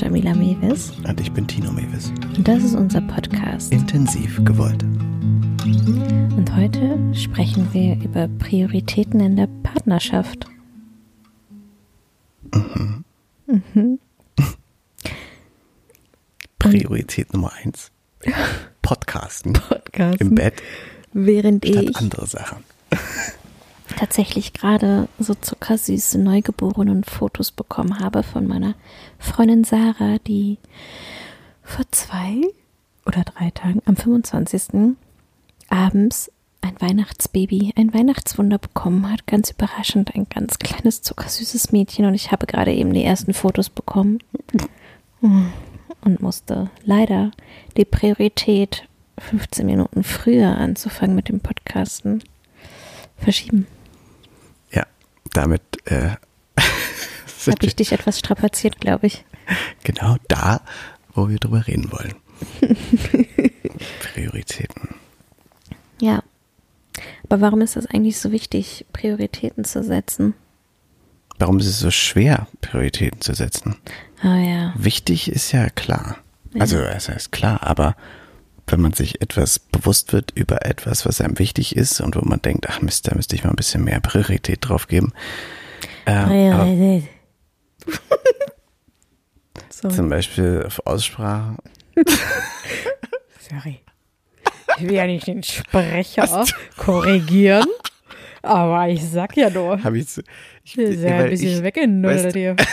Jamila Mewis Und ich bin Tino Mewis. und das ist unser Podcast. Intensiv gewollt. Und heute sprechen wir über Prioritäten in der Partnerschaft. Priorität Nummer eins. Podcasten. Podcast. Im Bett Während ich andere Sachen. Tatsächlich gerade so zuckersüße neugeborenen Fotos bekommen habe von meiner Freundin Sarah, die vor zwei oder drei Tagen am 25. abends ein Weihnachtsbaby, ein Weihnachtswunder bekommen hat. Ganz überraschend, ein ganz kleines zuckersüßes Mädchen. Und ich habe gerade eben die ersten Fotos bekommen und musste leider die Priorität 15 Minuten früher anzufangen mit dem Podcasten verschieben. Ja, damit äh, Habe ich dich etwas strapaziert, glaube ich. genau da, wo wir drüber reden wollen. Prioritäten. Ja. Aber warum ist das eigentlich so wichtig, Prioritäten zu setzen? Warum ist es so schwer, Prioritäten zu setzen? Ah ja. Wichtig ist ja klar. Also es heißt klar, aber wenn man sich etwas bewusst wird über etwas, was einem wichtig ist und wo man denkt, ach Mist, da müsste ich mal ein bisschen mehr Priorität drauf geben. Äh, Priorität. Sorry. zum Beispiel auf Aussprache. Sorry. Ich will ja nicht den Sprecher korrigieren, aber ich sag ja nur. Habe ich, ich, ist ja ein bisschen ich, weggenuddelt hier.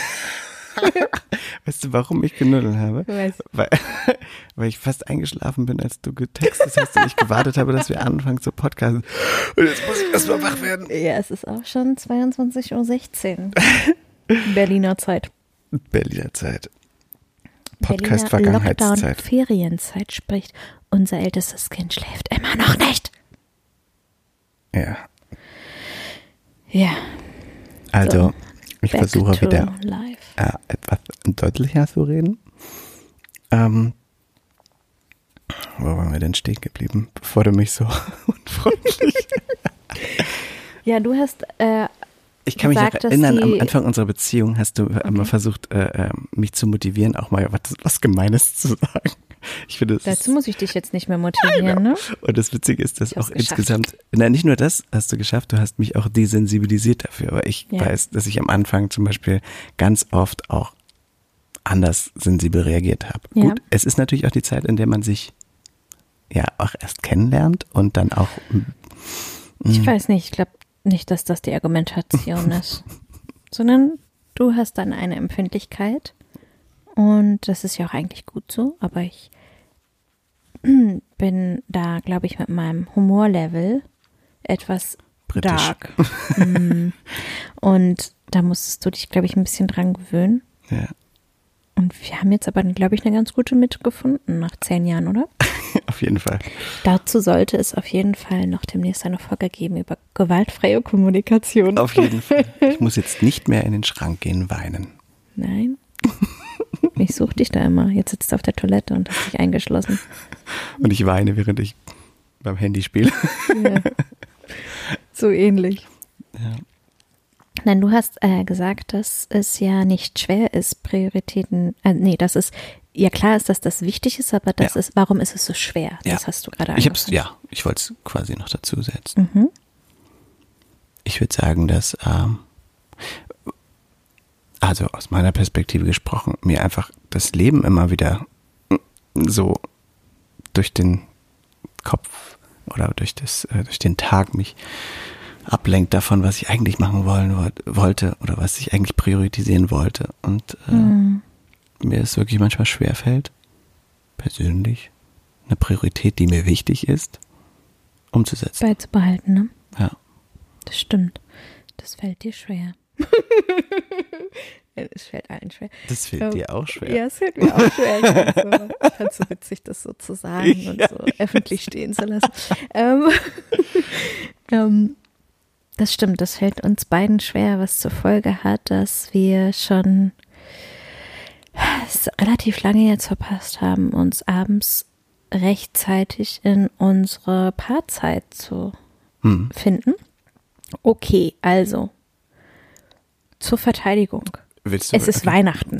Weißt du, warum ich genuddelt habe? Weiß. Weil, weil ich fast eingeschlafen bin, als du getextet hast und ich gewartet habe, dass wir anfangen zu podcasten. Und jetzt muss ich erstmal wach werden. Ja, es ist auch schon 22.16 Uhr. Berliner Zeit. Berliner Zeit. Podcast Berliner Vergangenheitszeit. Lockdown-Ferienzeit spricht. Unser ältestes Kind schläft immer noch nicht. Ja. Ja. Also, So, ich versuche wieder life. Äh, etwas deutlicher zu reden. Ähm, wo waren wir denn stehen geblieben, bevor du mich so unfreundlich. Ja, du hast äh, Ich kann mich Gesagt, dass erinnern, am Anfang unserer Beziehung hast du immer versucht, äh, äh, mich zu motivieren, auch mal was, was Gemeines zu sagen. Ich finde, dazu ist, muss ich dich jetzt nicht mehr motivieren, ne? und das Witzige ist, dass auch geschafft. insgesamt, nein, nicht nur das hast du geschafft, du hast mich auch desensibilisiert dafür, aber ich Ja. weiß, dass ich am Anfang zum Beispiel ganz oft auch anders sensibel reagiert habe. Ja. Gut, es ist natürlich auch die Zeit, in der man sich ja auch erst kennenlernt und dann auch mm, Ich weiß nicht, ich glaube nicht, dass das die Argumentation ist. Sondern du hast dann eine Empfindlichkeit und das ist ja auch eigentlich gut so, aber ich bin da, glaube ich, mit meinem Humorlevel etwas Britisch. dark. Mm. und da musstest du dich, glaube ich, ein bisschen dran gewöhnen. ja, Und wir haben jetzt aber, glaube ich, eine ganz gute Mitte gefunden nach zehn Jahren, oder? auf jeden Fall. Dazu sollte es auf jeden Fall noch demnächst eine Folge geben über gewaltfreie Kommunikation. Auf jeden Fall. Ich muss jetzt nicht mehr in den Schrank gehen weinen. Nein. Ich suche dich da immer. Jetzt sitzt du auf der Toilette und hast dich eingeschlossen. Und ich weine, während ich beim Handy spiele. Ja. So ähnlich. Ja. Nein, du hast äh, gesagt, dass es ja nicht schwer ist, Prioritäten, äh, nee, das ist, ja klar ist, dass das wichtig ist, aber das Ja. ist, warum ist es so schwer? Ja. Das hast du gerade Ich hab's, ja, ich wollte es quasi noch dazu setzen. Mhm. Ich würde sagen, dass, ähm, also aus meiner Perspektive gesprochen, mir einfach das Leben immer wieder so durch den Kopf oder durch das, äh, durch den Tag mich ablenkt davon, was ich eigentlich machen wollen woll- wollte oder was ich eigentlich priorisieren wollte. Und äh, Mhm. Mir es wirklich manchmal schwerfällt, persönlich, eine Priorität, die mir wichtig ist, umzusetzen. Beizubehalten, ne? Ja. Das stimmt. Das fällt dir schwer. es fällt allen schwer. Das fällt Ähm, dir auch schwer. Ja, es fällt mir auch schwer. Ich fand's so, so witzig, das so zu sagen und Ja, so öffentlich stehen zu lassen. Ähm, ähm, das stimmt, das fällt uns beiden schwer, was zur Folge hat, dass wir schon relativ lange jetzt verpasst haben, uns abends rechtzeitig in unsere Paarzeit zu Hm. finden. Okay, also zur Verteidigung. Willst du Es ist okay. Weihnachten.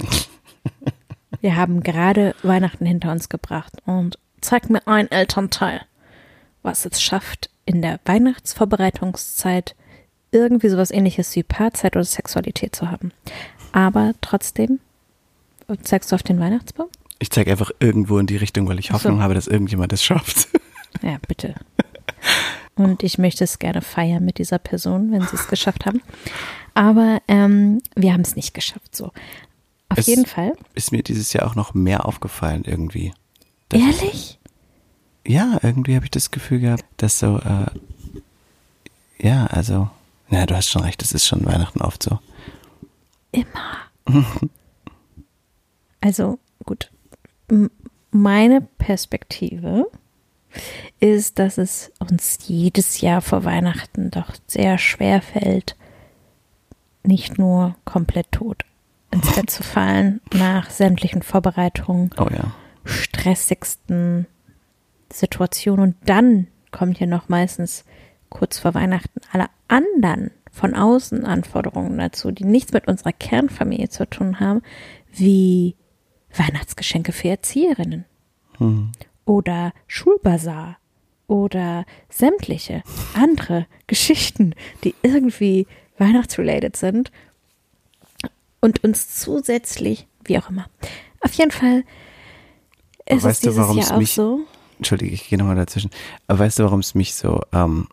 Wir haben gerade Weihnachten hinter uns gebracht und zeig mir ein Elternteil, was es schafft, in der Weihnachtsvorbereitungszeit irgendwie sowas ähnliches wie Paarzeit oder Sexualität zu haben. Aber trotzdem, zeigst du auf den Weihnachtsbaum? Ich zeige einfach irgendwo in die Richtung, weil ich Ach so. Hoffnung habe, dass irgendjemand es schafft. Ja, bitte. Und ich möchte es gerne feiern mit dieser Person, wenn sie es geschafft haben. Aber ähm, wir haben es nicht geschafft. So. Auf Es- jeden Fall. Ist mir dieses Jahr auch noch mehr aufgefallen irgendwie. Das- Ehrlich? Ja, irgendwie habe ich das Gefühl gehabt, dass so, äh, ja, also, ja, du hast schon recht, es ist schon Weihnachten oft so. Immer. Also gut, meine Perspektive ist, dass es uns jedes Jahr vor Weihnachten doch sehr schwer fällt, nicht nur komplett tot ins Bett zu fallen nach sämtlichen Vorbereitungen, Oh ja. stressigsten Situationen und dann kommt ja noch meistens kurz vor Weihnachten alle anderen von außen Anforderungen dazu, die nichts mit unserer Kernfamilie zu tun haben, wie Weihnachtsgeschenke für Erzieherinnen Hm. oder Schulbazar oder sämtliche andere Geschichten, die irgendwie weihnachtsrelated sind und uns zusätzlich, wie auch immer. Auf jeden Fall ist Weißt es du, dieses warum es Jahr auch mich- so. Entschuldige, ich gehe nochmal dazwischen. Aber weißt du, warum es mich so, ähm,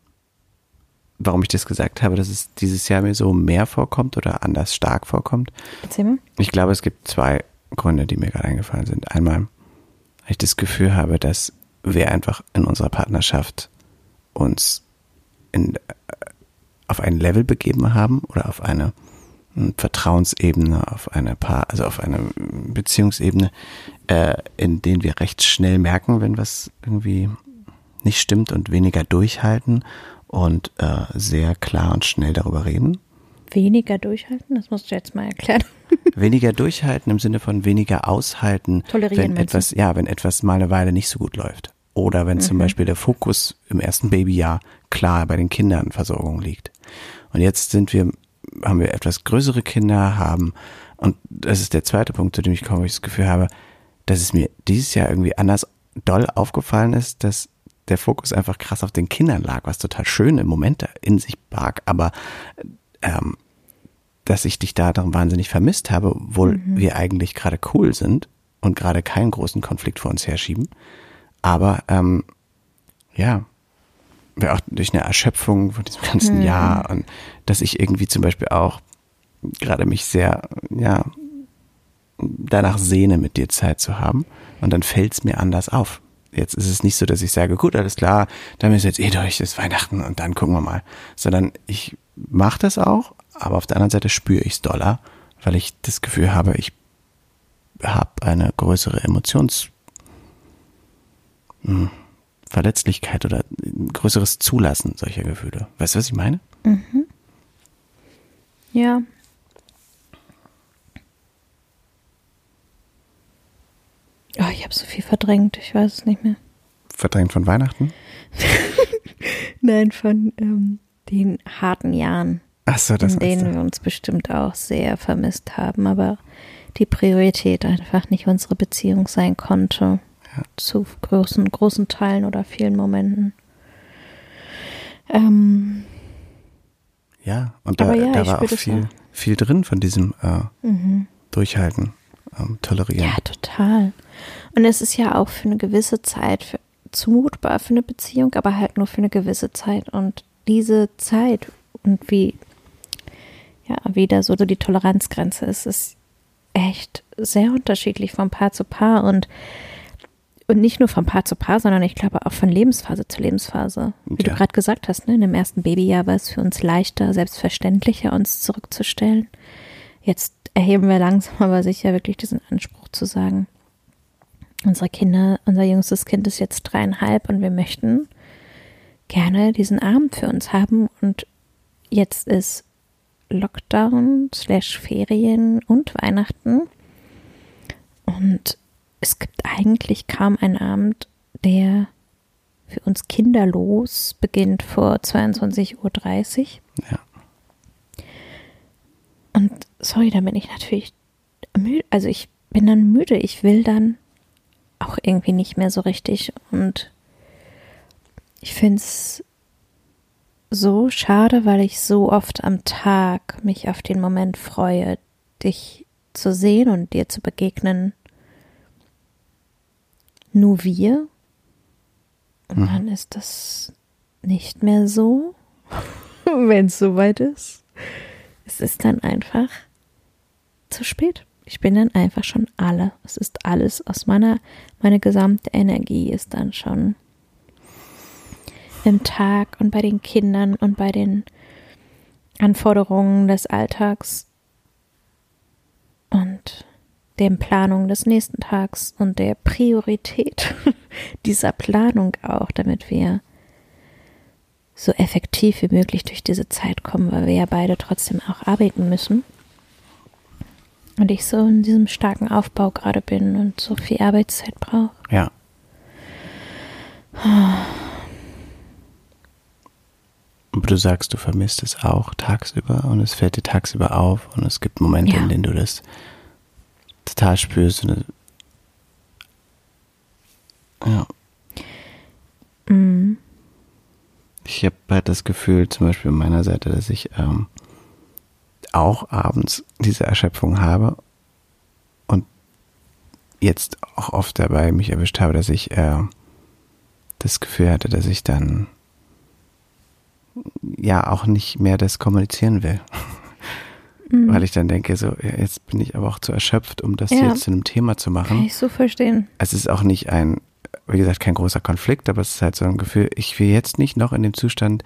warum ich das gesagt habe, dass es dieses Jahr mir so mehr vorkommt oder anders stark vorkommt? Erzähl mal. Ich glaube, es gibt zwei Gründe, die mir gerade eingefallen sind. Einmal, weil ich das Gefühl habe, dass wir einfach in unserer Partnerschaft uns in, äh, auf ein Level begeben haben oder auf eine mm, Vertrauensebene, auf eine Paar, also auf eine mm, Beziehungsebene, äh, in denen wir recht schnell merken, wenn was irgendwie nicht stimmt und weniger durchhalten und äh, sehr klar und schnell darüber reden. Weniger durchhalten, das musst du jetzt mal erklären. Weniger durchhalten im Sinne von weniger aushalten, Tolerieren, wenn meinst du? etwas, ja, wenn etwas mal eine Weile nicht so gut läuft. Oder wenn Mhm. zum Beispiel der Fokus im ersten Babyjahr klar bei den Kindernversorgung liegt. Und jetzt sind wir, haben wir etwas größere Kinder, haben, und das ist der zweite Punkt, zu dem ich komme, wo ich das Gefühl habe, dass es mir dieses Jahr irgendwie anders doll aufgefallen ist, dass der Fokus einfach krass auf den Kindern lag, was total schön im Moment da in sich barg, aber ähm, dass ich dich da darum wahnsinnig vermisst habe, obwohl wir eigentlich gerade cool sind und gerade keinen großen Konflikt vor uns herschieben. Aber ähm, ja, wir auch durch eine Erschöpfung von diesem ganzen Jahr und dass ich irgendwie zum Beispiel auch gerade mich sehr, ja, danach sehne, mit dir Zeit zu haben. Und dann fällt es mir anders auf. Jetzt ist es nicht so, dass ich sage, gut, alles klar, dann ist jetzt eh durch, ist Weihnachten und dann gucken wir mal. Sondern ich mache das auch, aber auf der anderen Seite spüre ich es doller, weil ich das Gefühl habe, ich habe eine größere Emotions hm, oder ein größeres Zulassen solcher Gefühle. Weißt du, was ich meine? Ja. Oh, ich habe so viel verdrängt, ich weiß es nicht mehr. Verdrängt von Weihnachten? Nein, von ähm, den harten Jahren, Ach so, das in denen wir uns bestimmt auch sehr vermisst haben, aber die Priorität einfach nicht unsere Beziehung sein konnte. Zu großen, großen Teilen oder vielen Momenten. Ähm, Ja, und da, ja, da war auch viel, viel drin von diesem äh, mhm. Durchhalten, ähm, Tolerieren. Ja, total. Und es ist ja auch für eine gewisse Zeit für, zumutbar für eine Beziehung, aber halt nur für eine gewisse Zeit. Und diese Zeit und wie, ja, wie da so die Toleranzgrenze ist, ist echt sehr unterschiedlich von Paar zu Paar und, und nicht nur von Paar zu Paar, sondern ich glaube auch von Lebensphase zu Lebensphase. Wie Ja. du gerade gesagt hast, ne, in dem ersten Babyjahr war es für uns leichter, selbstverständlicher, uns zurückzustellen. Jetzt erheben wir langsam aber sicher wirklich diesen Anspruch zu sagen, unsere Kinder, unser jüngstes Kind ist jetzt dreieinhalb und wir möchten gerne diesen Abend für uns haben und jetzt ist Lockdown slash Ferien und Weihnachten und es gibt eigentlich kaum einen Abend, der für uns kinderlos beginnt vor 22.30 Uhr. Ja. Und sorry, dann bin ich natürlich müde. Also ich bin dann müde. Ich will dann auch irgendwie nicht mehr so richtig. Und ich finde es so schade, weil ich so oft am Tag mich auf den Moment freue, dich zu sehen und dir zu begegnen. Nur wir. Und mhm. dann ist das nicht mehr so, wenn es soweit ist. Es ist dann einfach zu spät. Ich bin dann einfach schon alle. Es ist alles aus meiner, meine gesamte Energie ist dann schon im Tag und bei den Kindern und bei den Anforderungen des Alltags und den Planungen des nächsten Tags und der Priorität dieser Planung auch, damit wir so effektiv wie möglich durch diese Zeit kommen, weil wir ja beide trotzdem auch arbeiten müssen. Und ich so in diesem starken Aufbau gerade bin und so viel Arbeitszeit brauche. Ja. Aber du sagst, du vermisst es auch tagsüber und es fällt dir tagsüber auf und es gibt Momente, ja. in denen du das total spürst. Und, ja. Mhm. Ich habe halt das Gefühl, zum Beispiel an meiner Seite, dass ich ähm, auch abends diese Erschöpfung habe und jetzt auch oft dabei mich erwischt habe, dass ich äh, das Gefühl hatte, dass ich dann ja auch nicht mehr das kommunizieren will. Mhm. Weil ich dann denke, so, jetzt bin ich aber auch zu erschöpft, um das ja. jetzt zu einem Thema zu machen. Kann ich so verstehen. Es ist auch nicht ein, wie gesagt, kein großer Konflikt, aber es ist halt so ein Gefühl, ich will jetzt nicht noch in dem Zustand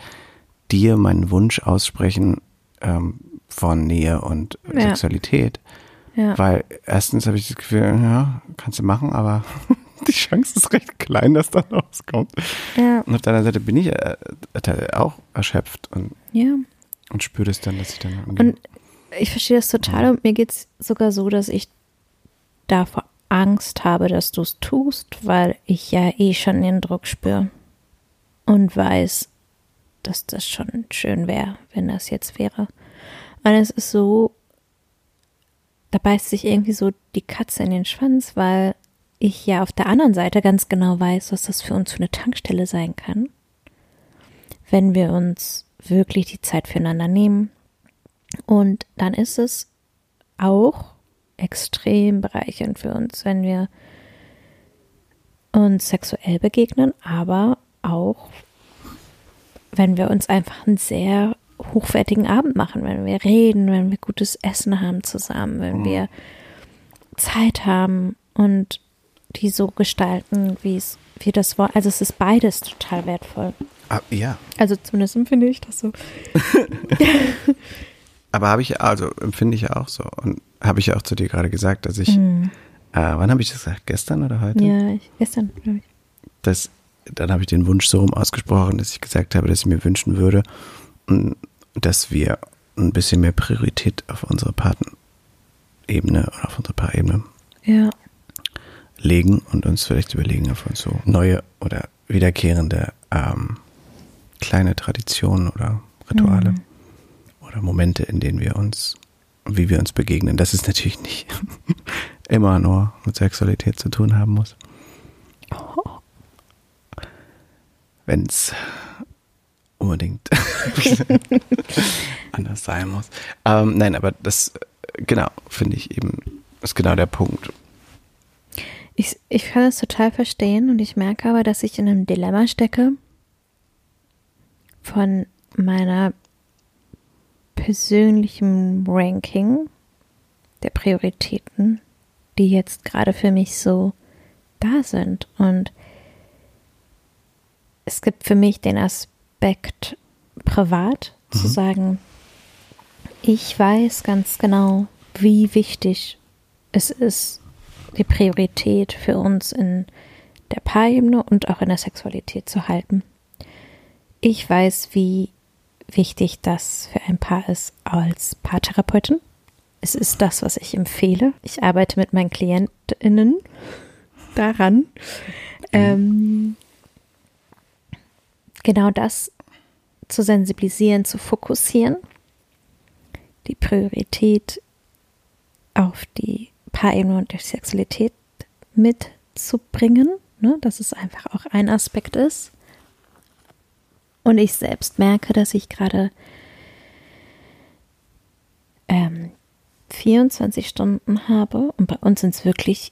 dir meinen Wunsch aussprechen ähm, von Nähe und ja. Sexualität. Ja. Weil erstens habe ich das Gefühl, ja, kannst du machen, aber die Chance ist recht klein, dass da rauskommt. Ja. Und auf der anderen Seite bin ich äh, auch erschöpft und, ja. und spüre das dann, dass ich dann. Und ich verstehe das total ja. und mir geht es sogar so, dass ich davor Angst habe, dass du es tust, weil ich ja eh schon den Druck spüre und weiß, dass das schon schön wäre, wenn das jetzt wäre. Und es ist so, da beißt sich irgendwie so die Katze in den Schwanz, weil ich ja auf der anderen Seite ganz genau weiß, was das für uns für eine Tankstelle sein kann, wenn wir uns wirklich die Zeit füreinander nehmen. Und dann ist es auch extrem bereichernd für uns, wenn wir uns sexuell begegnen, aber auch wenn wir uns einfach einen sehr hochwertigen Abend machen, wenn wir reden, wenn wir gutes Essen haben zusammen, wenn mhm. wir Zeit haben und die so gestalten, wie es, wie das war. Also es ist beides total wertvoll. Ah, ja. Also zumindest empfinde ich das so. Aber habe ich, also empfinde ich ja auch so. Und habe ich ja auch zu dir gerade gesagt, dass ich, mhm. äh, wann habe ich das gesagt? Gestern oder heute? Ja, ich, gestern, glaube ich. Das, dann habe ich den Wunsch so rum ausgesprochen, dass ich gesagt habe, dass ich mir wünschen würde, dass wir ein bisschen mehr Priorität auf unsere Partnerebene oder auf unsere Paarebene ja legen und uns vielleicht überlegen, ob wir uns so neue oder wiederkehrende ähm, kleine Traditionen oder Rituale mhm. oder Momente, in denen wir uns, wie wir uns begegnen, dass es natürlich nicht immer nur mit Sexualität zu tun haben muss. Oh. Wenn es unbedingt anders sein muss. Ähm, nein, aber das, genau, finde ich eben, ist genau der Punkt. Ich, ich kann es total verstehen und ich merke aber, dass ich in einem Dilemma stecke von meiner persönlichen Ranking der Prioritäten, die jetzt gerade für mich so da sind. Und es gibt für mich den Aspekt privat mhm. zu sagen, ich weiß ganz genau, wie wichtig es ist, die Priorität für uns in der Paarebene und auch in der Sexualität zu halten. Ich weiß, wie wichtig das für ein Paar ist als Paartherapeutin. Es ist das, was ich empfehle. Ich arbeite mit meinen KlientInnen daran, ähm, genau das zu sensibilisieren, zu fokussieren, die Priorität auf die Paarebene und die Sexualität mitzubringen, ne? dass es einfach auch ein Aspekt ist. Und ich selbst merke, dass ich gerade ähm, 24 Stunden habe und bei uns sind es wirklich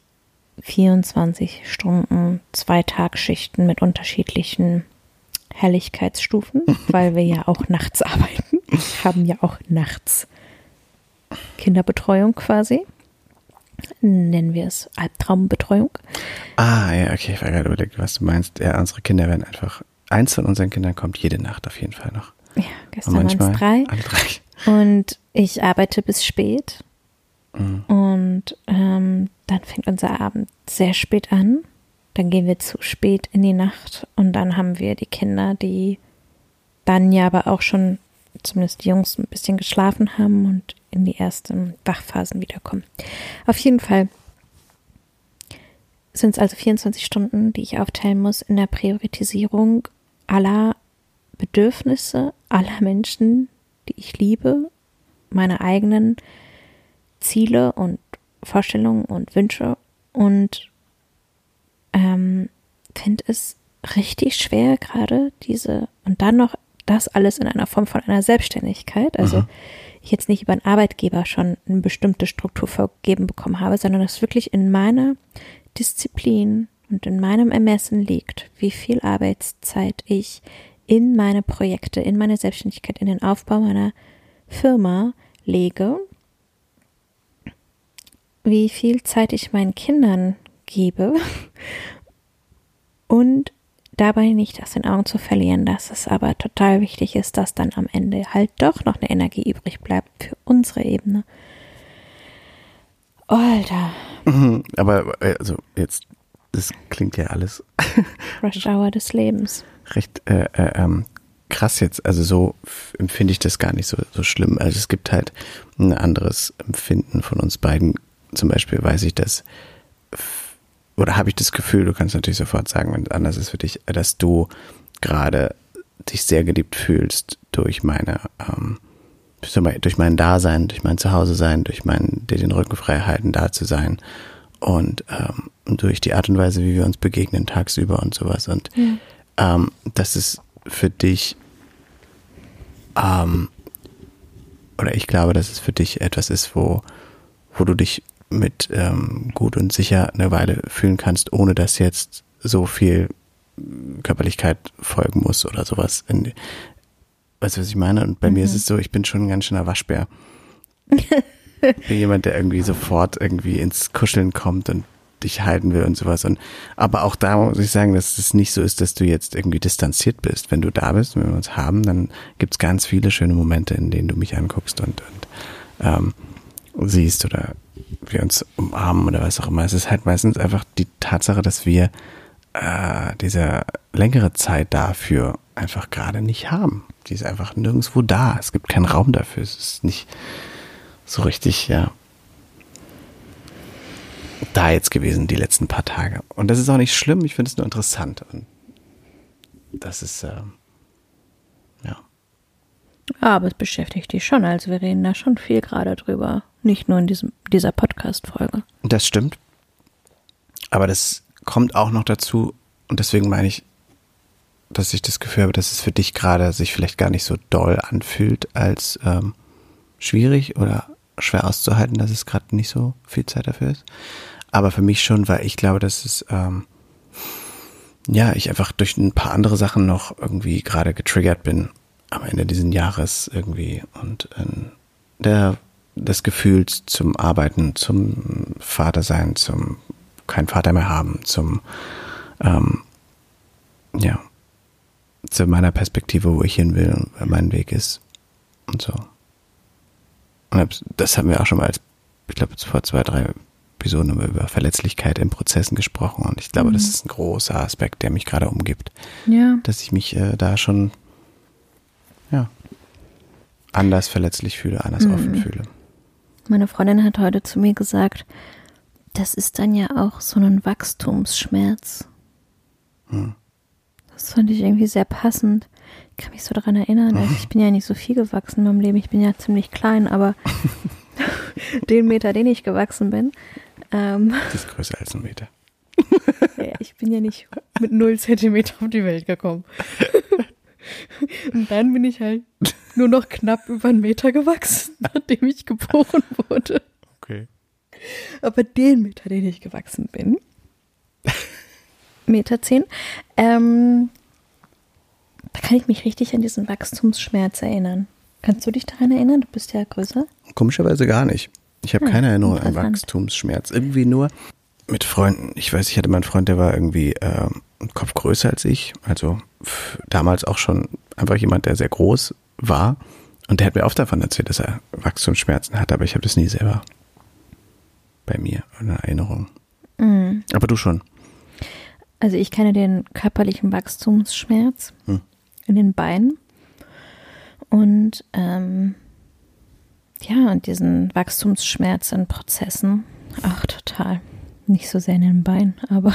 24 Stunden, zwei Tagschichten mit unterschiedlichen Helligkeitsstufen, weil wir ja auch nachts arbeiten, haben ja auch nachts Kinderbetreuung quasi. Nennen wir es Albtraumbetreuung. Ah, ja, okay, ich war gerade überlegt, was du meinst. Ja, unsere Kinder werden einfach, eins von unseren Kindern kommt jede Nacht auf jeden Fall noch. Ja, gestern waren es drei. Alle drei. Und ich arbeite bis spät. Mhm. Und ähm, dann fängt unser Abend sehr spät an. Dann gehen wir zu spät in die Nacht und dann haben wir die Kinder, die dann ja aber auch schon, zumindest die Jungs, ein bisschen geschlafen haben und in die ersten Wachphasen wiederkommen. Auf jeden Fall sind es also 24 Stunden, die ich aufteilen muss in der Priorisierung aller Bedürfnisse aller Menschen, die ich liebe, meine eigenen Ziele und Vorstellungen und Wünsche und ähm, finde es richtig schwer gerade diese und dann noch das alles in einer Form von einer Selbstständigkeit. Also mhm. ich jetzt nicht über einen Arbeitgeber schon eine bestimmte Struktur vorgegeben bekommen habe, sondern das wirklich in meiner Disziplin und in meinem Ermessen liegt, wie viel Arbeitszeit ich in meine Projekte, in meine Selbstständigkeit, in den Aufbau meiner Firma lege, wie viel Zeit ich meinen Kindern gebe und dabei nicht aus den Augen zu verlieren, dass es aber total wichtig ist, dass dann am Ende halt doch noch eine Energie übrig bleibt für unsere Ebene. Alter. Aber also jetzt, das klingt ja alles. Rush Hour des Lebens. Recht äh, äh, ähm, krass jetzt. Also so empfinde ich das gar nicht so, so schlimm. Also es gibt halt ein anderes Empfinden von uns beiden. Zum Beispiel weiß ich, dass oder habe ich das Gefühl, du kannst natürlich sofort sagen, wenn es anders ist für dich, dass du gerade dich sehr geliebt fühlst durch meine, ähm, durch mein Dasein, durch mein Zuhause sein, durch mein, dir den Rücken frei halten, da zu sein und ähm, durch die Art und Weise, wie wir uns begegnen tagsüber und sowas. Und ja. ähm, das ist für dich, ähm, oder ich glaube, dass es für dich etwas ist, wo, wo du dich mit ähm, gut und sicher eine Weile fühlen kannst, ohne dass jetzt so viel Körperlichkeit folgen muss oder sowas. In, weißt du, was ich meine? Und bei mhm. mir ist mhm. es so, ich bin schon ein ganz schöner Waschbär. ich bin jemand, der irgendwie sofort irgendwie ins Kuscheln kommt und dich halten will und sowas. Und aber auch da muss ich sagen, dass es nicht so ist, dass du jetzt irgendwie distanziert bist. Wenn du da bist, wenn wir uns haben, dann gibt es ganz viele schöne Momente, in denen du mich anguckst und, und ähm, siehst oder wir uns umarmen oder was auch immer. Es ist halt meistens einfach die Tatsache, dass wir äh, diese längere Zeit dafür einfach gerade nicht haben. Die ist einfach nirgendwo da. Es gibt keinen Raum dafür. Es ist nicht so richtig, ja, da jetzt gewesen die letzten paar Tage. Und das ist auch nicht schlimm. Ich finde es nur interessant. Und das ist, äh. Aber es beschäftigt dich schon. Also wir reden da schon viel gerade drüber. Nicht nur in diesem, dieser Podcast-Folge. Das stimmt. Aber das kommt auch noch dazu. Und deswegen meine ich, dass ich das Gefühl habe, dass es für dich gerade sich vielleicht gar nicht so doll anfühlt als ähm, schwierig oder schwer auszuhalten, dass es gerade nicht so viel Zeit dafür ist. Aber für mich schon, weil ich glaube, dass es ähm, ja, ich einfach durch ein paar andere Sachen noch irgendwie gerade getriggert bin am Ende dieses Jahres irgendwie und ähm, der des Gefühls zum Arbeiten, zum Vatersein, zum kein Vater mehr haben, zum ähm, ja zu meiner Perspektive, wo ich hin will und wer mein Weg ist und so. Und das haben wir auch schon mal als, ich glaube, vor zwei, drei Episoden über Verletzlichkeit in Prozessen gesprochen und ich glaube, mhm. das ist ein großer Aspekt, der mich gerade umgibt. Ja. Dass ich mich äh, da schon ja anders verletzlich fühle, anders mhm. offen fühle. Meine Freundin hat heute zu mir gesagt, das ist dann ja auch so ein Wachstumsschmerz. Hm. Das fand ich irgendwie sehr passend. Ich kann mich so daran erinnern. Also ich bin ja nicht so viel gewachsen in meinem Leben. Ich bin ja ziemlich klein, aber den Meter, den ich gewachsen bin. Ähm, das ist größer als ein Meter. ja, ich bin ja nicht mit null Zentimeter auf die Welt gekommen. Und dann bin ich halt nur noch knapp über einen Meter gewachsen, nachdem ich geboren wurde. Okay. Aber den Meter, den ich gewachsen bin, Meter zehn, ähm, da kann ich mich richtig an diesen Wachstumsschmerz erinnern. Kannst du dich daran erinnern? Du bist ja größer. Komischerweise gar nicht. Ich habe hm, keine Erinnerung an Wachstumsschmerz. Irgendwie nur mit Freunden. Ich weiß, ich hatte mal einen Freund, der war irgendwie äh, einen Kopf größer als ich. Also damals auch schon einfach jemand, der sehr groß war. Und der hat mir oft davon erzählt, dass er Wachstumsschmerzen hat, aber ich habe das nie selber bei mir in Erinnerung. Mhm. Aber du schon. Also ich kenne den körperlichen Wachstumsschmerz hm. in den Beinen. Und ähm, ja, und diesen Wachstumsschmerz in Prozessen. Ach, total. Nicht so sehr in den Beinen, aber.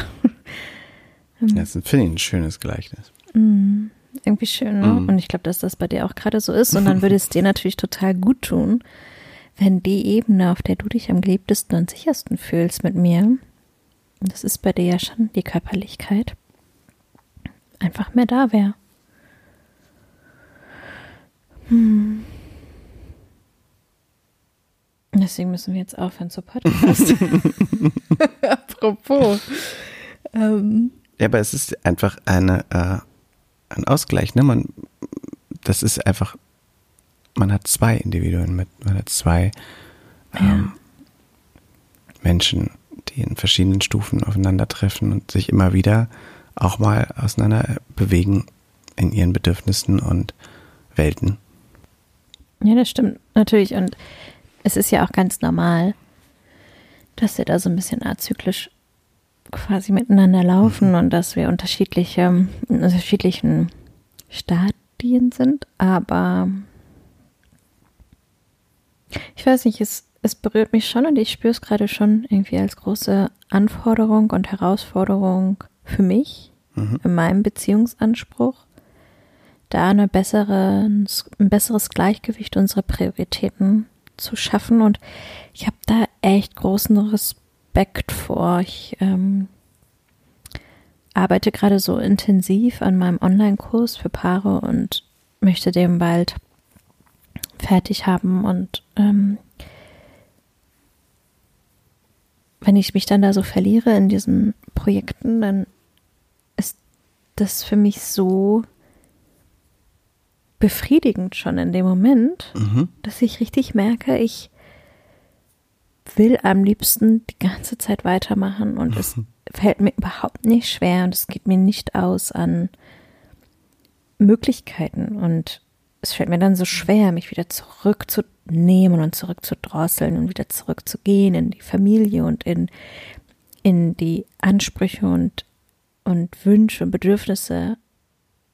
ähm, das finde ich ein schönes Gleichnis. Mm, irgendwie schön, ne? Mm. Und ich glaube, dass das bei dir auch gerade so ist. Und dann würde es dir natürlich total gut tun, wenn die Ebene, auf der du dich am geliebtesten und sichersten fühlst mit mir, das ist bei dir ja schon die Körperlichkeit, einfach mehr da wäre. Hm. Deswegen müssen wir jetzt aufhören zu Podcast. Apropos. Ähm. Ja, aber es ist einfach eine, äh, ein Ausgleich. Ne? Man, das ist einfach, man hat zwei Individuen mit, man hat zwei ähm, ja. Menschen, die in verschiedenen Stufen aufeinandertreffen und sich immer wieder auch mal auseinander bewegen in ihren Bedürfnissen und Welten. Ja, das stimmt natürlich. Und es ist ja auch ganz normal, dass wir da so ein bisschen azyklisch quasi miteinander laufen mhm. und dass wir unterschiedliche, in unterschiedlichen Stadien sind, aber ich weiß nicht, es, es berührt mich schon und ich spüre es gerade schon irgendwie als große Anforderung und Herausforderung für mich mhm. in meinem Beziehungsanspruch, da eine bessere, ein besseres Gleichgewicht unserer Prioritäten zu schaffen. Und ich habe da echt großen Respekt vor. Ich ähm, arbeite gerade so intensiv an meinem Online-Kurs für Paare und möchte den bald fertig haben. Und ähm, wenn ich mich dann da so verliere in diesen Projekten, dann ist das für mich so befriedigend schon in dem Moment, mhm. dass ich richtig merke, ich will am liebsten die ganze Zeit weitermachen und mhm. es fällt mir überhaupt nicht schwer und es geht mir nicht aus an Möglichkeiten und es fällt mir dann so schwer, mich wieder zurückzunehmen und zurückzudrosseln und wieder zurückzugehen in die Familie und in, in die Ansprüche und, und Wünsche und Bedürfnisse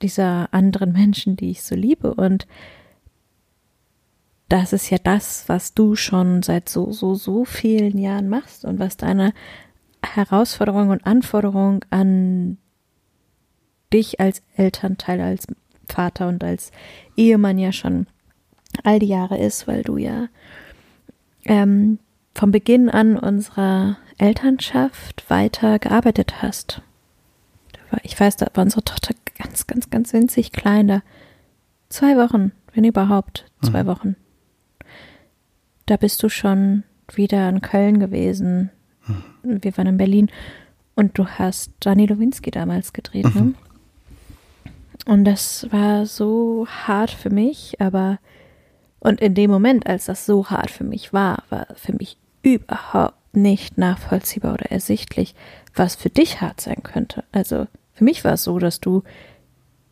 dieser anderen Menschen, die ich so liebe. Und das ist ja das, was du schon seit so, so, so vielen Jahren machst und was deine Herausforderung und Anforderung an dich als Elternteil, als Vater und als Ehemann ja schon all die Jahre ist, weil du ja ähm, vom Beginn an unserer Elternschaft weiter gearbeitet hast. Ich weiß, da war unsere Tochter ganz, ganz, ganz winzig klein da. Zwei Wochen, wenn überhaupt, zwei mhm. Wochen. Da bist du schon wieder in Köln gewesen. Mhm. Wir waren in Berlin und du hast Gianni Lowinski damals gedreht, ne? mhm. ne? Und das war so hart für mich, aber und in dem Moment, als das so hart für mich war, war für mich überhaupt nicht nachvollziehbar oder ersichtlich, was für dich hart sein könnte. Also für mich war es so, dass du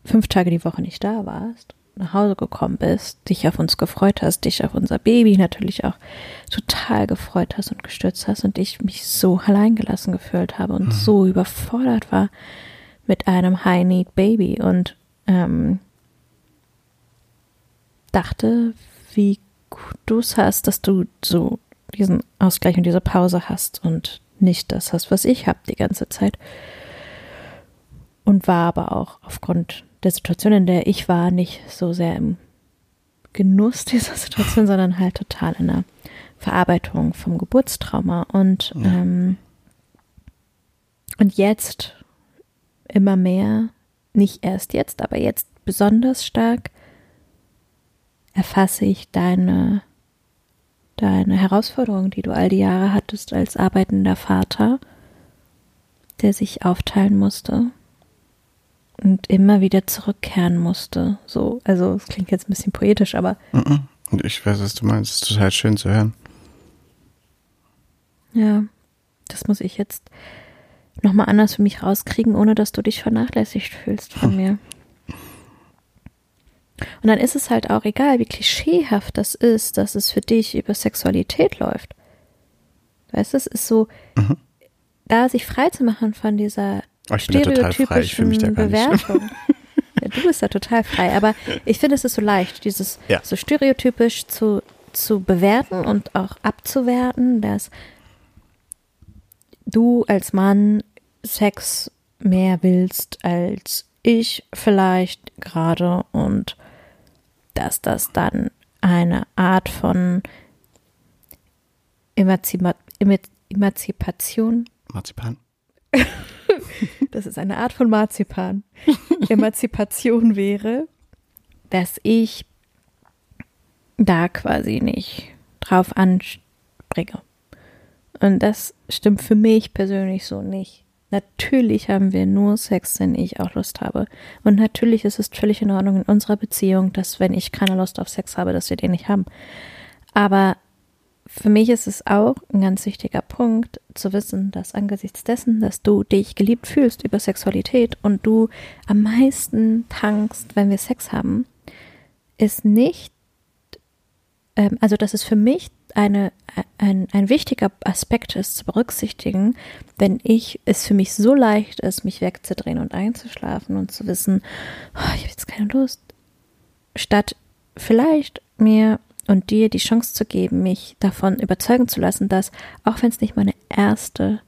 fünf Tage die Woche nicht da warst, nach Hause gekommen bist, dich auf uns gefreut hast, dich auf unser Baby natürlich auch total gefreut hast und gestürzt hast und ich mich so alleingelassen gefühlt habe und mhm. so überfordert war mit einem High-Need-Baby und ähm, dachte, wie gut du es hast, dass du so diesen Ausgleich und diese Pause hast und nicht das hast, was ich habe die ganze Zeit und war aber auch aufgrund der Situation, in der ich war, nicht so sehr im Genuss dieser Situation, sondern halt total in einer Verarbeitung vom Geburtstrauma und ja. ähm, und jetzt immer mehr, nicht erst jetzt, aber jetzt besonders stark erfasse ich deine deine Herausforderung, die du all die Jahre hattest als arbeitender Vater, der sich aufteilen musste und immer wieder zurückkehren musste. So, also es klingt jetzt ein bisschen poetisch, aber. Ich weiß, was du meinst. Es ist total schön zu hören. Ja, das muss ich jetzt nochmal anders für mich rauskriegen, ohne dass du dich vernachlässigt fühlst von hm. mir. Und dann ist es halt auch egal, wie klischeehaft das ist, dass es für dich über Sexualität läuft. Weißt du, es ist so, mhm. da sich frei zu machen von dieser oh, stereotypischen ja Bewertung. ja, du bist da total frei, aber ich finde, es ist so leicht, dieses ja. so stereotypisch zu, zu bewerten und auch abzuwerten, dass du als Mann Sex mehr willst als ich vielleicht gerade und dass das dann eine Art von Emanzipa Emanzipation. Marzipan. das ist eine Art von Marzipan. Emanzipation wäre, dass ich da quasi nicht drauf anspringe. Und das stimmt für mich persönlich so nicht. Natürlich haben wir nur Sex, wenn ich auch Lust habe. Und natürlich ist es völlig in Ordnung in unserer Beziehung, dass wenn ich keine Lust auf Sex habe, dass wir den nicht haben. Aber für mich ist es auch ein ganz wichtiger Punkt zu wissen, dass angesichts dessen, dass du dich geliebt fühlst über Sexualität und du am meisten tankst, wenn wir Sex haben, ist nicht, ähm, also das ist für mich eine, ein, ein wichtiger Aspekt ist zu berücksichtigen, wenn ich es für mich so leicht ist, mich wegzudrehen und einzuschlafen und zu wissen, oh, ich habe jetzt keine Lust, statt vielleicht mir und dir die Chance zu geben, mich davon überzeugen zu lassen, dass, auch wenn es nicht meine erste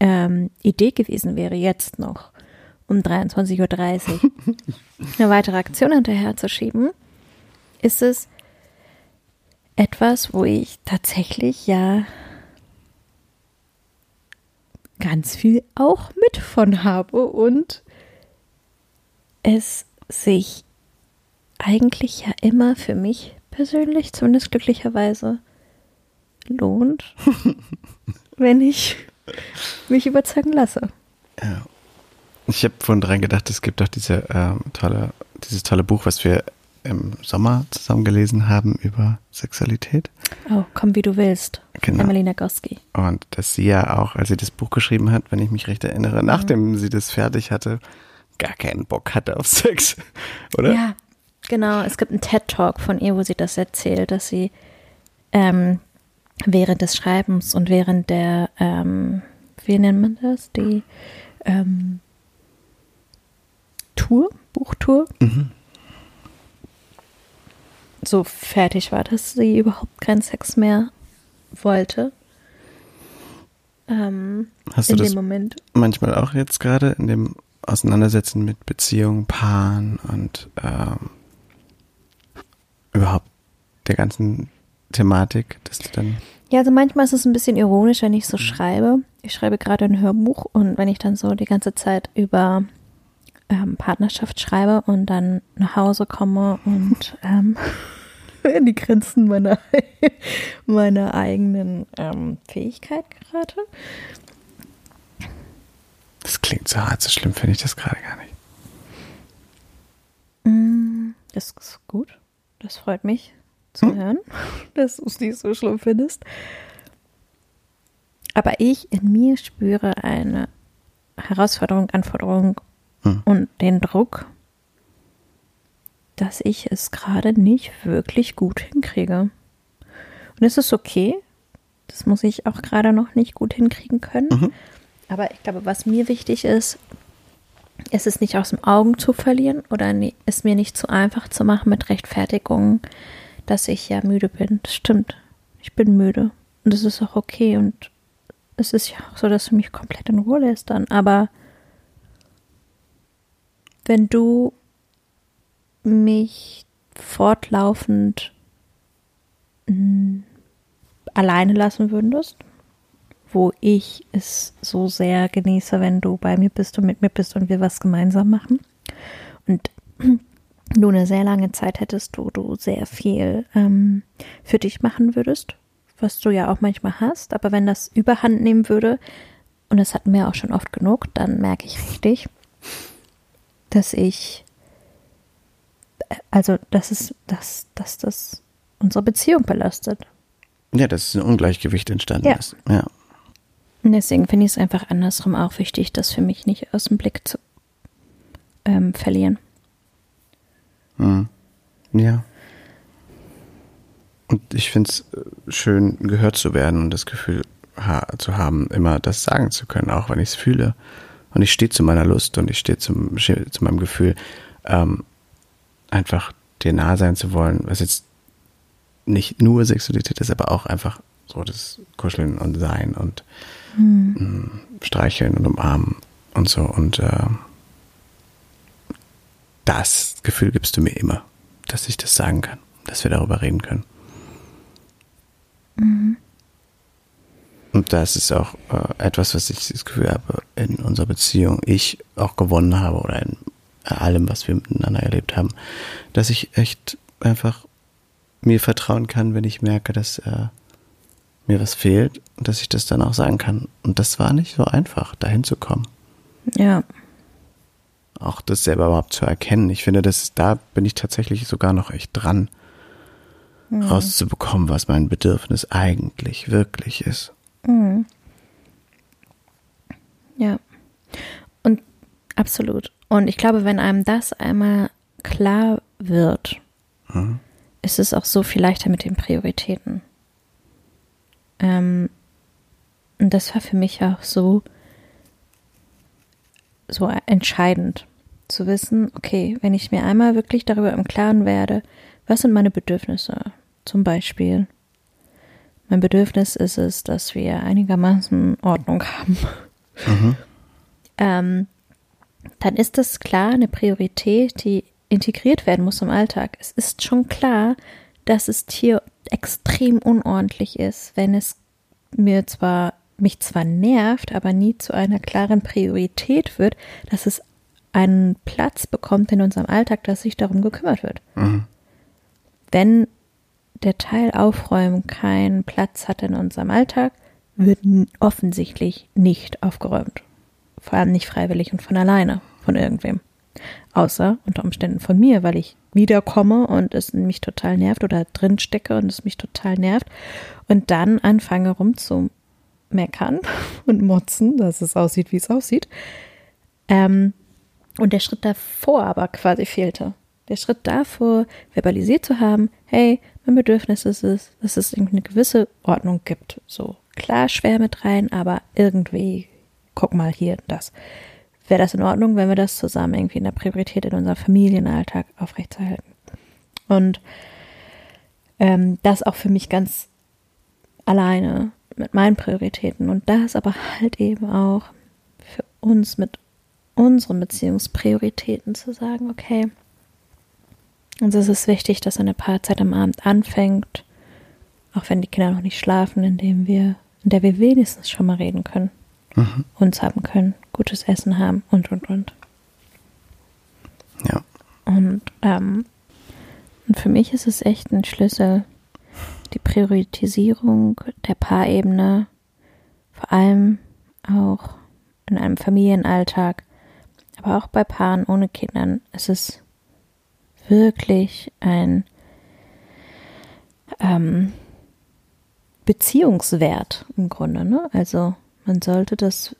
ähm, Idee gewesen wäre, jetzt noch um 23.30 Uhr eine weitere Aktion hinterherzuschieben, ist es etwas, wo ich tatsächlich ja ganz viel auch mit von habe und es sich eigentlich ja immer für mich persönlich, zumindest glücklicherweise, lohnt, wenn ich mich überzeugen lasse. Ja. Ich habe vorhin dran gedacht, es gibt doch diese ähm, tolle, dieses tolle Buch, was wir im Sommer zusammen gelesen haben über Sexualität. Oh, komm wie du willst. Genau. Emily Nagoski. Und dass sie ja auch, als sie das Buch geschrieben hat, wenn ich mich recht erinnere, mhm. nachdem sie das fertig hatte, gar keinen Bock hatte auf Sex, oder? Ja, genau. Es gibt einen TED-Talk von ihr, wo sie das erzählt, dass sie ähm, während des Schreibens und während der, ähm, wie nennt man das, die ähm, Tour, Buchtour, mhm so fertig war, dass sie überhaupt keinen Sex mehr wollte. Ähm, Hast du das Moment. manchmal auch jetzt gerade in dem Auseinandersetzen mit Beziehungen, Paaren und ähm, überhaupt der ganzen Thematik, dass du dann ja, also manchmal ist es ein bisschen ironisch, wenn ich so schreibe. Ich schreibe gerade ein Hörbuch und wenn ich dann so die ganze Zeit über ähm, Partnerschaft schreibe und dann nach Hause komme und ähm, in die Grenzen meiner, meiner eigenen ähm, Fähigkeit gerate. Das klingt so hart, so schlimm finde ich das gerade gar nicht. Mm, das ist gut. Das freut mich zu hm? hören, dass du es nicht so schlimm findest. Aber ich in mir spüre eine Herausforderung, Anforderung hm. und den Druck, dass ich es gerade nicht wirklich gut hinkriege. Und es ist okay. Das muss ich auch gerade noch nicht gut hinkriegen können. Mhm. Aber ich glaube, was mir wichtig ist, ist es nicht aus den Augen zu verlieren oder es mir nicht zu einfach zu machen mit Rechtfertigungen, dass ich ja müde bin. Das stimmt. Ich bin müde. Und das ist auch okay. Und es ist ja auch so, dass du mich komplett in Ruhe lässt dann. Aber wenn du mich fortlaufend mm, alleine lassen würdest, wo ich es so sehr genieße, wenn du bei mir bist und mit mir bist und wir was gemeinsam machen. Und du eine sehr lange Zeit hättest, wo du sehr viel ähm, für dich machen würdest, was du ja auch manchmal hast. Aber wenn das überhand nehmen würde, und das hatten wir auch schon oft genug, dann merke ich richtig, dass ich, also dass es, dass, dass das unsere Beziehung belastet. Ja, dass ein Ungleichgewicht entstanden Ja. ist. Ja. Und deswegen finde ich es einfach andersrum auch wichtig, das für mich nicht aus dem Blick zu ähm, verlieren. Mhm. Ja. Und ich finde es schön, gehört zu werden und das Gefühl ha zu haben, immer das sagen zu können, auch wenn ich es fühle. Und ich stehe zu meiner Lust und ich stehe zu meinem Gefühl, ähm, einfach dir nah sein zu wollen, was jetzt nicht nur Sexualität ist, aber auch einfach so das Kuscheln und Sein und mh, Streicheln und Umarmen und so. Und äh, das Gefühl gibst du mir immer, dass ich das sagen kann, dass wir darüber reden können. Und das ist auch äh, etwas, was ich das Gefühl habe, in unserer Beziehung ich auch gewonnen habe oder in allem, was wir miteinander erlebt haben, dass ich echt einfach mir vertrauen kann, wenn ich merke, dass äh, mir was fehlt und dass ich das dann auch sagen kann. Und das war nicht so einfach, dahin zu kommen. Ja. Auch das selber überhaupt zu erkennen. Ich finde, dass da bin ich tatsächlich sogar noch echt dran, rauszubekommen, was mein Bedürfnis eigentlich wirklich ist. Ja. Und absolut. Und ich glaube, wenn einem das einmal klar wird, ist es auch so viel leichter mit den Prioritäten. Ähm, und das war für mich auch so, so entscheidend zu wissen, okay, wenn ich mir einmal wirklich darüber im Klaren werde, was sind meine Bedürfnisse? Zum Beispiel, mein Bedürfnis ist es, dass wir einigermaßen Ordnung haben. Ähm, dann ist das klar eine Priorität, die integriert werden muss im Alltag. Es ist schon klar, dass es hier extrem unordentlich ist, wenn es mir zwar mich zwar nervt, aber nie zu einer klaren Priorität wird, dass es einen Platz bekommt in unserem Alltag, dass sich darum gekümmert wird. Wenn der Teil Aufräumen keinen Platz hat in unserem Alltag, wird offensichtlich nicht aufgeräumt. Vor allem nicht freiwillig und von alleine, von irgendwem. Außer unter Umständen von mir, weil ich wiederkomme und es mich total nervt oder drin stecke und es mich total nervt und dann anfange rumzumeckern und motzen, dass es aussieht, wie es aussieht. Ähm, und der Schritt davor aber quasi fehlte. Der Schritt davor, verbalisiert zu haben, hey, mein Bedürfnis ist es, dass es eine gewisse Ordnung gibt. So klar, schwer mit rein, aber irgendwie, guck mal hier, das. Wäre das in Ordnung, wenn wir das zusammen irgendwie in der Priorität in unserem Familienalltag aufrechterhalten? Und ähm, das auch für mich ganz alleine mit meinen Prioritäten. Und das aber halt eben auch für uns mit unseren Beziehungsprioritäten zu sagen, okay, uns ist es wichtig, dass eine Paarzeit am Abend anfängt, auch wenn die Kinder noch nicht schlafen, indem wir, in der wir wenigstens schon mal reden können, uns haben können, gutes Essen haben und und und. Ja. Und, ähm, und für mich ist es echt ein Schlüssel, die Priorisierung der Paarebene, vor allem auch in einem Familienalltag, aber auch bei Paaren ohne Kindern. Es ist wirklich ein ähm, Beziehungswert im Grunde. Ne? Also man sollte das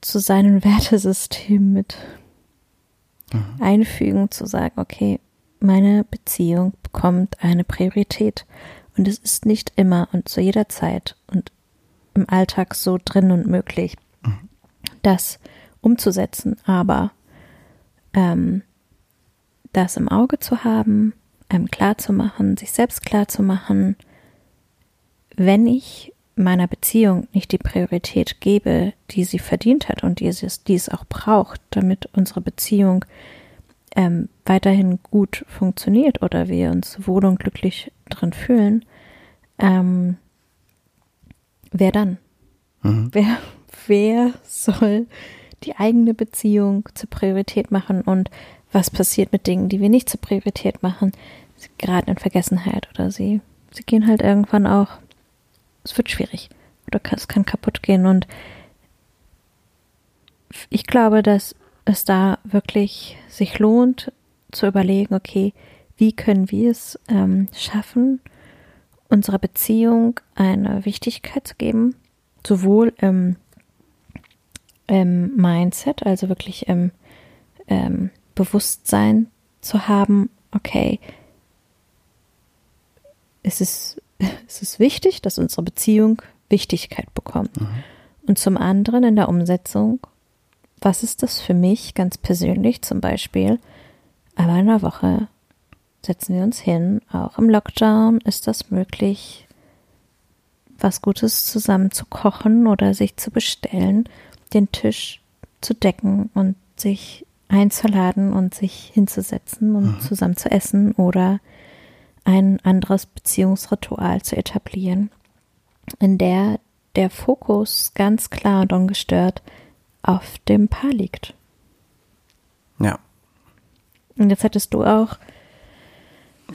zu seinem Wertesystem mit einfügen, zu sagen, okay, meine Beziehung bekommt eine Priorität. Und es ist nicht immer und zu jeder Zeit und im Alltag so drin und möglich, das umzusetzen. Aber ähm, das im Auge zu haben, einem klar zu machen, sich selbst klar zu machen, wenn ich meiner Beziehung nicht die Priorität gebe, die sie verdient hat und die es, die es auch braucht, damit unsere Beziehung ähm, weiterhin gut funktioniert oder wir uns wohl und glücklich drin fühlen, ähm, wer dann? Mhm. Wer, wer soll die eigene Beziehung zur Priorität machen und was passiert mit Dingen, die wir nicht zur Priorität machen? Sie geraten in Vergessenheit oder sie, sie gehen halt irgendwann auch, es wird schwierig. Oder es kann kaputt gehen und ich glaube, dass es da wirklich sich lohnt zu überlegen, okay, wie können wir es ähm, schaffen, unserer Beziehung eine Wichtigkeit zu geben, sowohl im, im Mindset, also wirklich im ähm, Bewusstsein zu haben, okay, es ist, es ist wichtig, dass unsere Beziehung Wichtigkeit bekommt. Mhm. Und zum anderen in der Umsetzung, was ist das für mich ganz persönlich zum Beispiel, einmal in der Woche setzen wir uns hin. Auch im Lockdown ist das möglich, was Gutes zusammen zu kochen oder sich zu bestellen, den Tisch zu decken und sich einzuladen und sich hinzusetzen und mhm. zusammen zu essen oder ein anderes Beziehungsritual zu etablieren, in der der Fokus ganz klar und ungestört auf dem Paar liegt. Ja. Und jetzt hattest du auch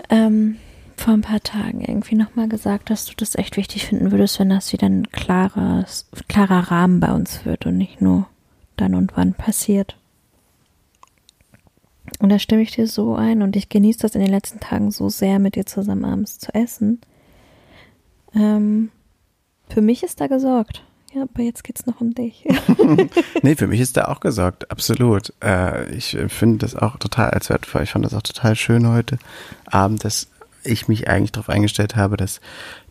ähm, vor ein paar Tagen irgendwie nochmal gesagt, dass du das echt wichtig finden würdest, wenn das wieder ein klares, klarer Rahmen bei uns wird und nicht nur dann und wann passiert. Und da stimme ich dir so ein und ich genieße das in den letzten Tagen so sehr, mit dir zusammen abends zu essen. Ähm, für mich ist da gesorgt. Ja, aber jetzt geht es noch um dich. nee, für mich ist da auch gesorgt, absolut. Äh, ich finde das auch total als wertvoll. Ich fand das auch total schön heute Abend, dass ich mich eigentlich darauf eingestellt habe, dass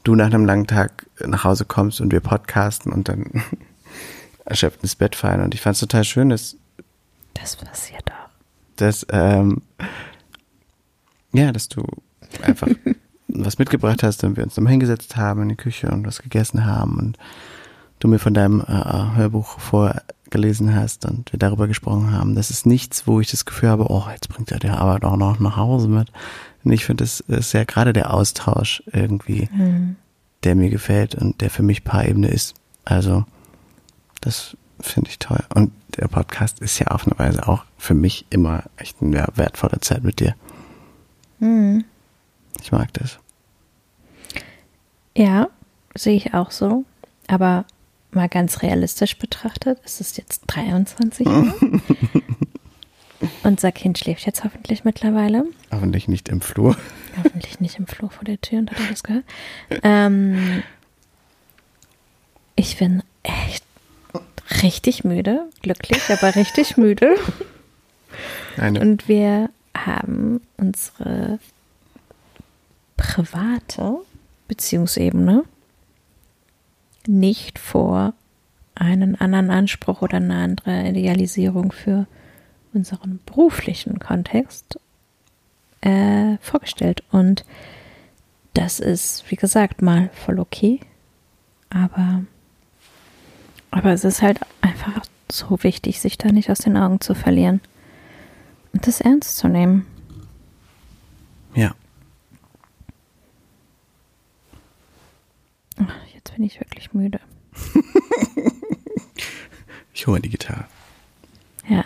du nach einem langen Tag nach Hause kommst und wir podcasten und dann erschöpft ins Bett fallen. Und ich fand es total schön, dass. Das passiert auch. Dass, ähm, ja, dass du einfach was mitgebracht hast und wir uns nochmal hingesetzt haben in die Küche und was gegessen haben und du mir von deinem äh, Hörbuch vorgelesen hast und wir darüber gesprochen haben. Das ist nichts, wo ich das Gefühl habe, oh, jetzt bringt er die Arbeit auch noch nach Hause mit. Und ich finde, das ist ja gerade der Austausch irgendwie, mhm. der mir gefällt und der für mich Paarebene ist. Also, das finde ich toll. Und der Podcast ist ja auf eine Weise auch für mich immer echt eine wertvolle Zeit mit dir. Mhm. Ich mag das. Ja, sehe ich auch so. Aber mal ganz realistisch betrachtet, ist es jetzt 23 Uhr. Unser Kind schläft jetzt hoffentlich mittlerweile. Hoffentlich nicht im Flur. Hoffentlich nicht im Flur vor der Tür und hat das gehört. Ähm, ich bin echt richtig müde, glücklich, aber richtig müde. Eine. Und wir haben unsere private Beziehungsebene nicht vor, einen anderen Anspruch oder eine andere Idealisierung für unseren beruflichen Kontext äh, vorgestellt. Und das ist, wie gesagt, mal voll okay. Aber, aber es ist halt einfach so wichtig, sich da nicht aus den Augen zu verlieren und das ernst zu nehmen. Ja. Jetzt bin ich wirklich müde. ich hole die Gitarre. Ja.